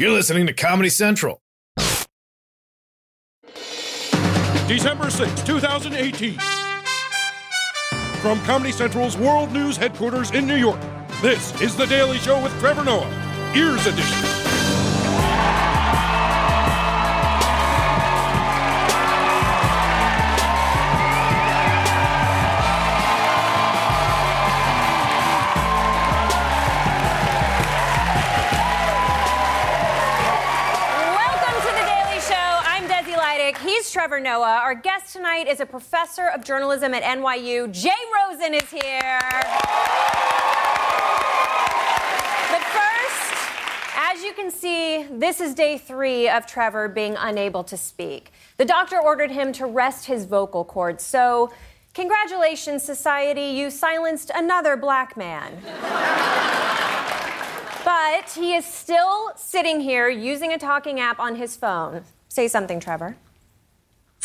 You're listening to Comedy Central. December 6, 2018. From Comedy Central's World News headquarters in New York, this is The Daily Show with Trevor Noah, Ears Edition. Trevor Noah. Our guest tonight is a professor of journalism at NYU. Jay Rosen is here. But first, as you can see, this is day three of Trevor being unable to speak. The doctor ordered him to rest his vocal cords. So, congratulations, society. You silenced another black man. But he is still sitting here using a talking app on his phone. Say something, Trevor.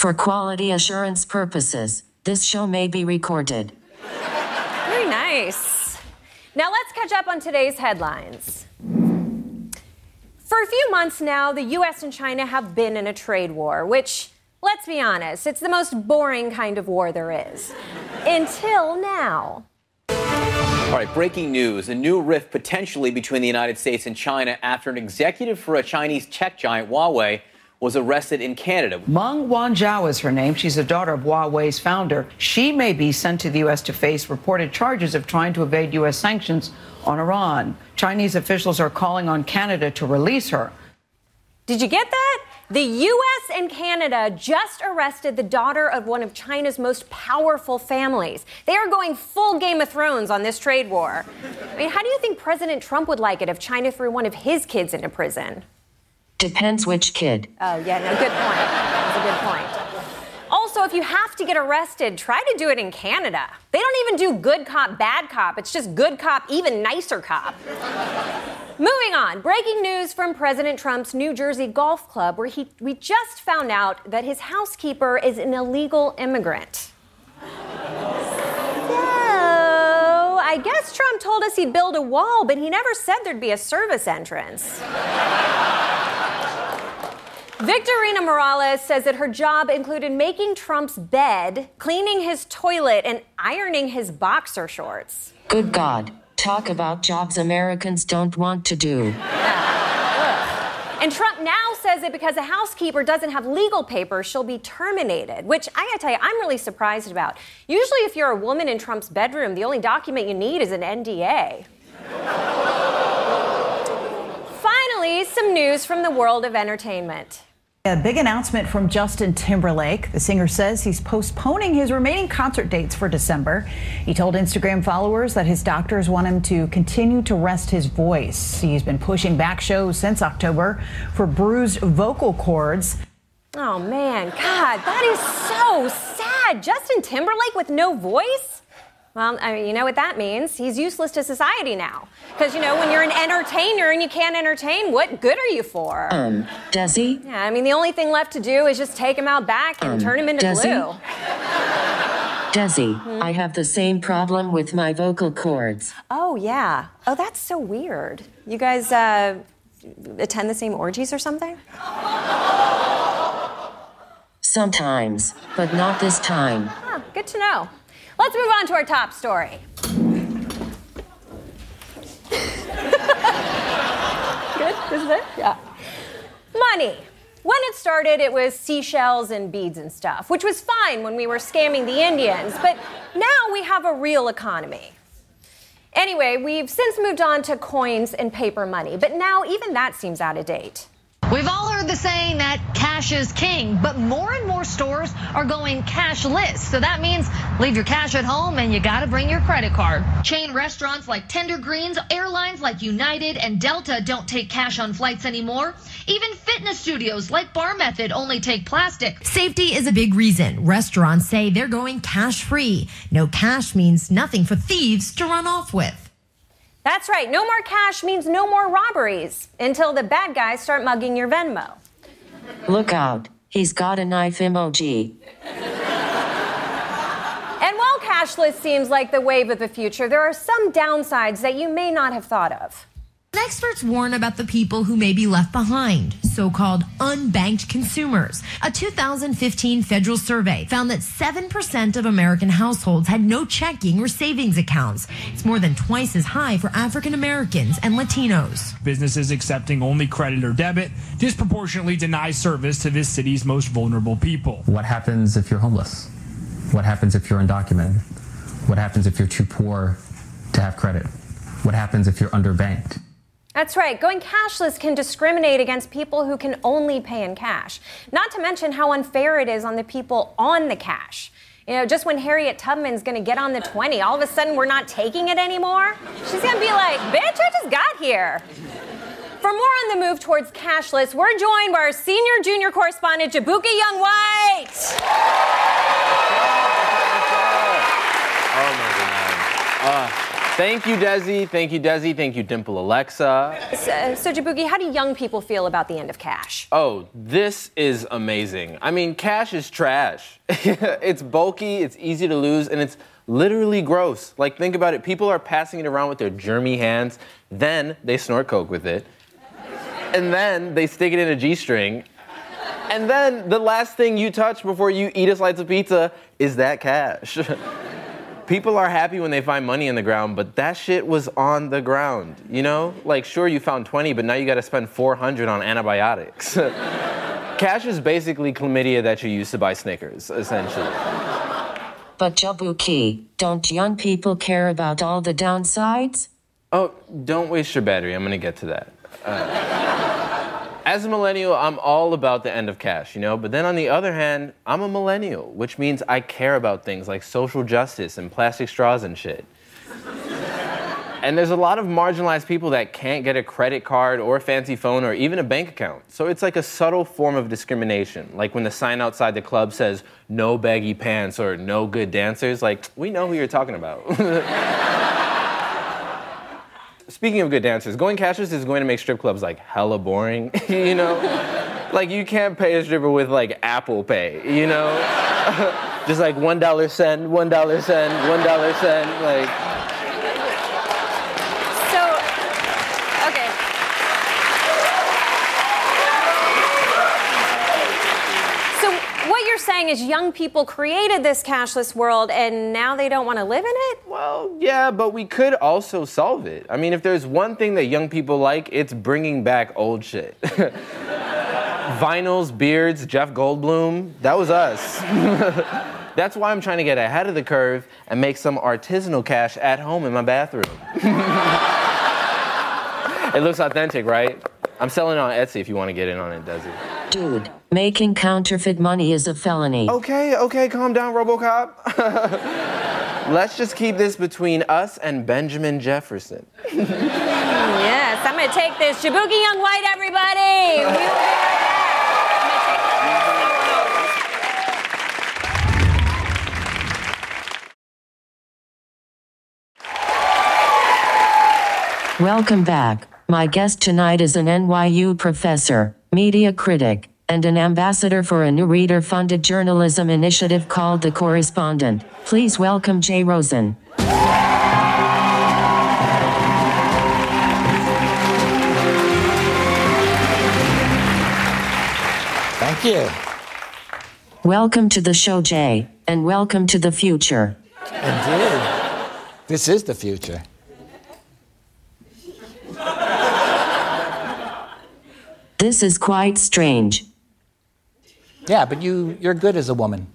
For quality assurance purposes, this show may be recorded. Very nice. Now let's catch up on today's headlines. For a few months now, the US and China have been in a trade war, which, let's be honest, it's the most boring kind of war there is. Until now. All right, breaking news. A new rift potentially between the United States and China after an executive for a Chinese tech giant, Huawei, was arrested in Canada. Meng Wanzhou is her name. She's the daughter of Huawei's founder. She may be sent to the U.S. to face reported charges of trying to evade U.S. sanctions on Iran. Chinese officials are calling on Canada to release her. Did you get that? The US and Canada just arrested the daughter of one of China's most powerful families. They are going full Game of Thrones on this trade war. I mean, how do you think President Trump would like it if China threw one of his kids into prison? Depends which kid. Oh, yeah, no, good point. That's a good point. Also, if you have to get arrested, try to do it in Canada. They don't even do good cop, bad cop. It's just good cop, even nicer cop. Moving on, breaking news from President Trump's New Jersey golf club, where he, we just found out that his housekeeper is an illegal immigrant. I guess Trump told us he'd build a wall, but he never said there'd be a service entrance. Victorina Morales says that her job included making Trump's bed, cleaning his toilet, and ironing his boxer shorts. Good God. Talk about jobs Americans don't want to do. And Trump now says that because a housekeeper doesn't have legal papers, she'll be terminated, which I gotta tell you, I'm really surprised about. Usually, if you're a woman in Trump's bedroom, the only document you need is an NDA. Finally, some news from the world of entertainment. A big announcement from Justin Timberlake. The singer says he's postponing his remaining concert dates for December. He told Instagram followers that his doctors want him to continue to rest his voice. He's been pushing back shows since October for bruised vocal cords. Oh man, God, that is so sad. Justin Timberlake with no voice? Well, I mean, you know what that means? He's useless to society now. Because, you know, when you're an entertainer and you can't entertain, what good are you for? Um, Desi? Yeah, I mean, the only thing left to do is just take him out back and Um, turn him into Desi? glue. Desi, Hmm? I have the same problem with my vocal cords. Oh, yeah. Oh, that's so weird. You guys uh, attend the same orgies or something? Sometimes, but not this time. Huh, good to know. Let's move on to our top story. Good, This isn't it? Yeah. Money. When it started, it was seashells and beads and stuff, which was fine when we were scamming the Indians, but now we have a real economy. Anyway, we've since moved on to coins and paper money, but now even that seems out of date. We've all heard the saying that cash is king, but more and more stores are going cashless. So that means leave your cash at home and you gotta bring your credit card. Chain restaurants like Tender Greens, airlines like United and Delta don't take cash on flights anymore. Even fitness studios like Bar Method only take plastic. Safety is a big reason. Restaurants say they're going cash free. No cash means nothing for thieves to run off with. That's right, no more cash means no more robberies until the bad guys start mugging your Venmo. Look out. He's got a knife emoji. And while cashless seems like the wave of the future, there are some downsides that you may not have thought of. Experts warn about the people who may be left behind, so-called unbanked consumers. A 2015 federal survey found that 7% of American households had no checking or savings accounts. It's more than twice as high for African Americans and Latinos. Businesses accepting only credit or debit disproportionately deny service to this city's most vulnerable people. What happens if you're homeless? What happens if you're undocumented? What happens if you're too poor to have credit? What happens if you're underbanked? That's right. Going cashless can discriminate against people who can only pay in cash. Not to mention how unfair it is on the people on the cash. You know, just when Harriet Tubman's to get on the 20, all of a sudden we're not taking it anymore. She's to be like, bitch, I just got here. For more on the move towards cashless, we're joined by our senior junior correspondent, Jaboukie Young White. Oh my God. Uh, Thank you, Desi. Thank you, Desi. Thank you, Dimple Alexa. So, so Jaboukie, how do young people feel about the end of cash? Oh, this is amazing. I mean, cash is trash. it's bulky, it's easy to lose, and it's literally gross. Like, think about it. People are passing it around with their germy hands, then they snort coke with it, and then they stick it in a G string. And then the last thing you touch before you eat a slice of pizza is that cash. people are happy when they find money in the ground, but that shit was on the ground, you know? Like, sure, you found 20, but now you gotta spend 400 on antibiotics. Cash is basically chlamydia that you use to buy Snickers, essentially. But Jaboukie, don't young people care about all the downsides? Oh, don't waste your battery. I'm gonna get to that. Uh, as a millennial, I'm all about the end of cash, you know? But then on the other hand, I'm a millennial, which means I care about things like social justice and plastic straws and shit. and there's a lot of marginalized people that can't get a credit card or a fancy phone or even a bank account. So it's like a subtle form of discrimination. Like when the sign outside the club says no baggy pants or no good dancers, like we know who you're talking about. speaking of good dancers, going cashless is going to make strip clubs like hella boring, you know? like you can't pay a stripper with like Apple Pay, you know? Just like one dollar send, one dollar send, one dollar send, like. Saying is young people created this cashless world and now they don't want to live in it? Well, yeah, but we could also solve it. I mean, if there's one thing that young people like, it's bringing back old shit. Vinyls, beards, Jeff Goldblum, that was us. That's why I'm trying to get ahead of the curve and make some artisanal cash at home in my bathroom. it looks authentic, right? I'm selling it on Etsy if you want to get in on it, Desi? Dude, making counterfeit money is a felony. Okay, okay, calm down, Robocop. Let's just keep this between us and Benjamin Jefferson. yes, I'm going to take this. Jaboukie Young White, everybody. Welcome back. My guest tonight is an NYU professor, media critic, and an ambassador for a new reader funded journalism initiative called The Correspondent. Please welcome Jay Rosen. Thank you. Welcome to the show, Jay, and welcome to the future. Indeed. This is the future. This is quite strange. Yeah, but you, you're good as a woman.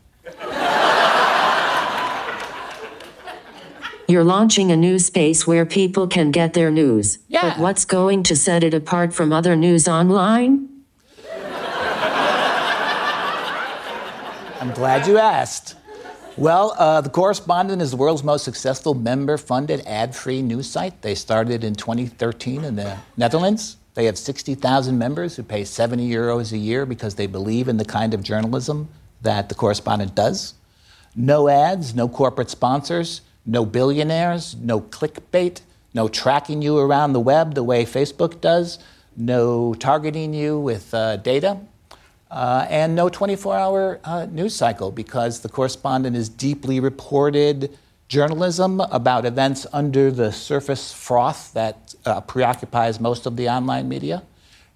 You're launching a new space where people can get their news. Yeah. But what's going to set it apart from other news online? I'm glad you asked. Well, uh, The Correspondent is the world's most successful member funded ad free news site. They started in 2013 in the Netherlands. They have 60,000 members who pay 70 euros a year because they believe in the kind of journalism that the correspondent does. No ads, no corporate sponsors, no billionaires, no clickbait, no tracking you around the web the way Facebook does, no targeting you with uh, data, uh, and no 24 hour uh, news cycle because the correspondent is deeply reported, journalism about events under the surface froth that uh, preoccupies most of the online media.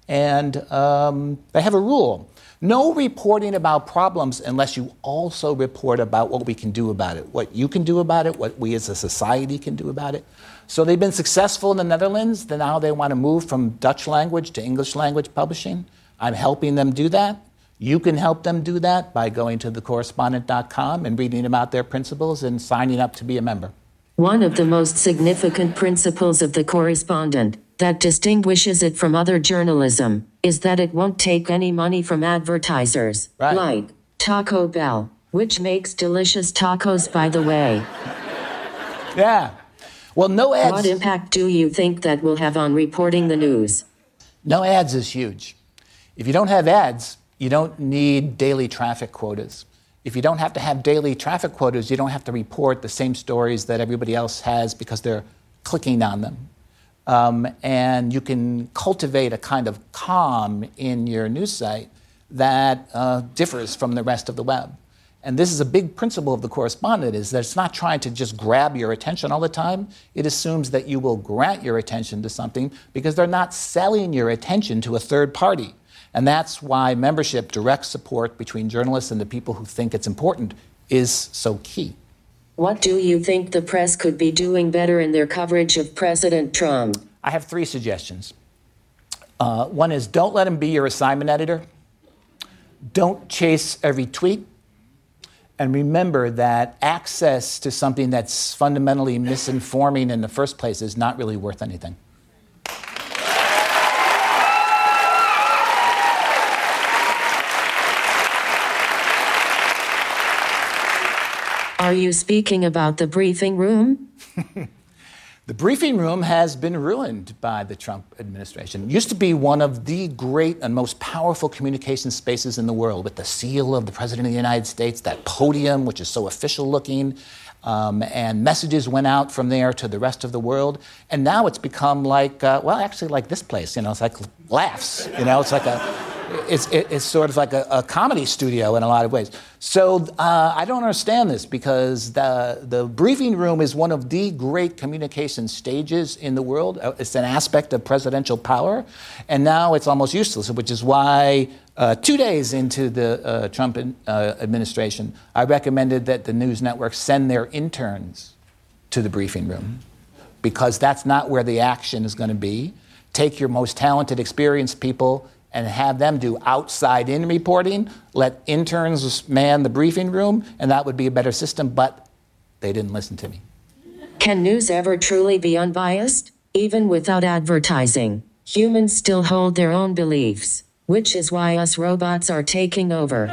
And um, they have a rule no reporting about problems unless you also report about what we can do about it, what you can do about it, what we as a society can do about it. So they've been successful in the Netherlands. Now they want to move from Dutch language to English language publishing. I'm helping them do that. You can help them do that by going to thecorrespondent.com and reading about their principles and signing up to be a member. One of the most significant principles of the correspondent that distinguishes it from other journalism is that it won't take any money from advertisers, right. like Taco Bell, which makes delicious tacos, by the way. Yeah. Well, no ads. What impact do you think that will have on reporting the news? No ads is huge. If you don't have ads, you don't need daily traffic quotas. If you don't have to have daily traffic quotas, you don't have to report the same stories that everybody else has because they're clicking on them. Um, and you can cultivate a kind of calm in your news site that uh, differs from the rest of the web. And this is a big principle of the correspondent is that it's not trying to just grab your attention all the time. It assumes that you will grant your attention to something because they're not selling your attention to a third party. And that's why membership, direct support between journalists and the people who think it's important, is so key. What do you think the press could be doing better in their coverage of President Trump? I have three suggestions. Uh, one is don't let him be your assignment editor. Don't chase every tweet. And remember that access to something that's fundamentally misinforming in the first place is not really worth anything. Are you speaking about the briefing room? the briefing room has been ruined by the Trump administration. It used to be one of the great and most powerful communication spaces in the world with the seal of the President of the United States, that podium, which is so official looking. Um, and messages went out from there to the rest of the world. And now it's become like, uh, well, actually, like this place. You know, it's like laughs. You know, it's like a it's, it's sort of like a, a, comedy studio in a lot of ways. So uh, I don't understand this because the, the briefing room is one of the great communication stages in the world. Uh, it's an aspect of presidential power, and now it's almost useless, which is why uh, two days into the uh, Trump uh, administration, I recommended that the news networks send their interns to the briefing room because that's not where the action is going to be. Take your most talented, experienced people and have them do outside in reporting, let interns man the briefing room, and that would be a better system, but they didn't listen to me. Can news ever truly be unbiased? Even without advertising, humans still hold their own beliefs, which is why us robots are taking over.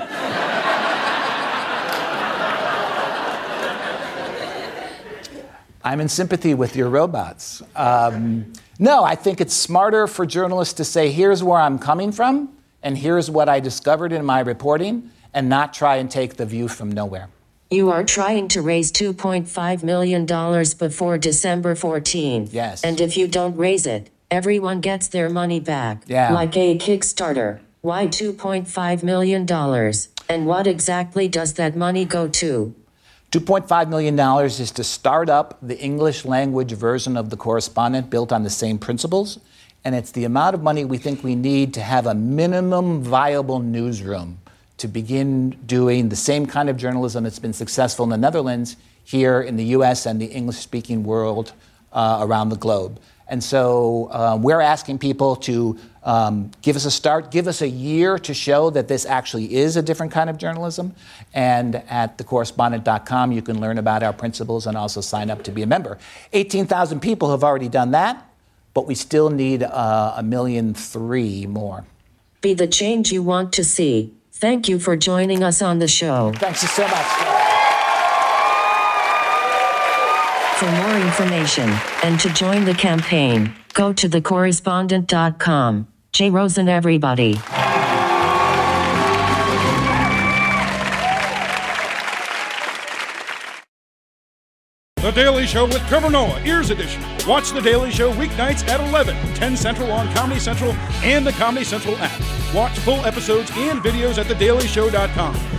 I'm in sympathy with your robots. Um, no, I think it's smarter for journalists to say, here's where I'm coming from, and here's what I discovered in my reporting, and not try and take the view from nowhere. You are trying to raise $2.5 million before December 14. Yes. And if you don't raise it, everyone gets their money back. Yeah. Like a Kickstarter. Why $2.5 million? And what exactly does that money go to? $2.5 million is to start up the English language version of the correspondent built on the same principles. And it's the amount of money we think we need to have a minimum viable newsroom to begin doing the same kind of journalism that's been successful in the Netherlands, here in the US and the English speaking world uh, around the globe. And so uh, we're asking people to um, give us a start, give us a year to show that this actually is a different kind of journalism. And at thecorrespondent.com, you can learn about our principles and also sign up to be a member. 18,000 people have already done that, but we still need uh, a million three more. Be the change you want to see. Thank you for joining us on the show. Thanks so much. For more information and to join the campaign, go to thecorrespondent.com. Jay Rosen, everybody. The Daily Show with Trevor Noah, Ears Edition. Watch The Daily Show weeknights at 11, 10 Central on Comedy Central and the Comedy Central app. Watch full episodes and videos at thedailyshow.com.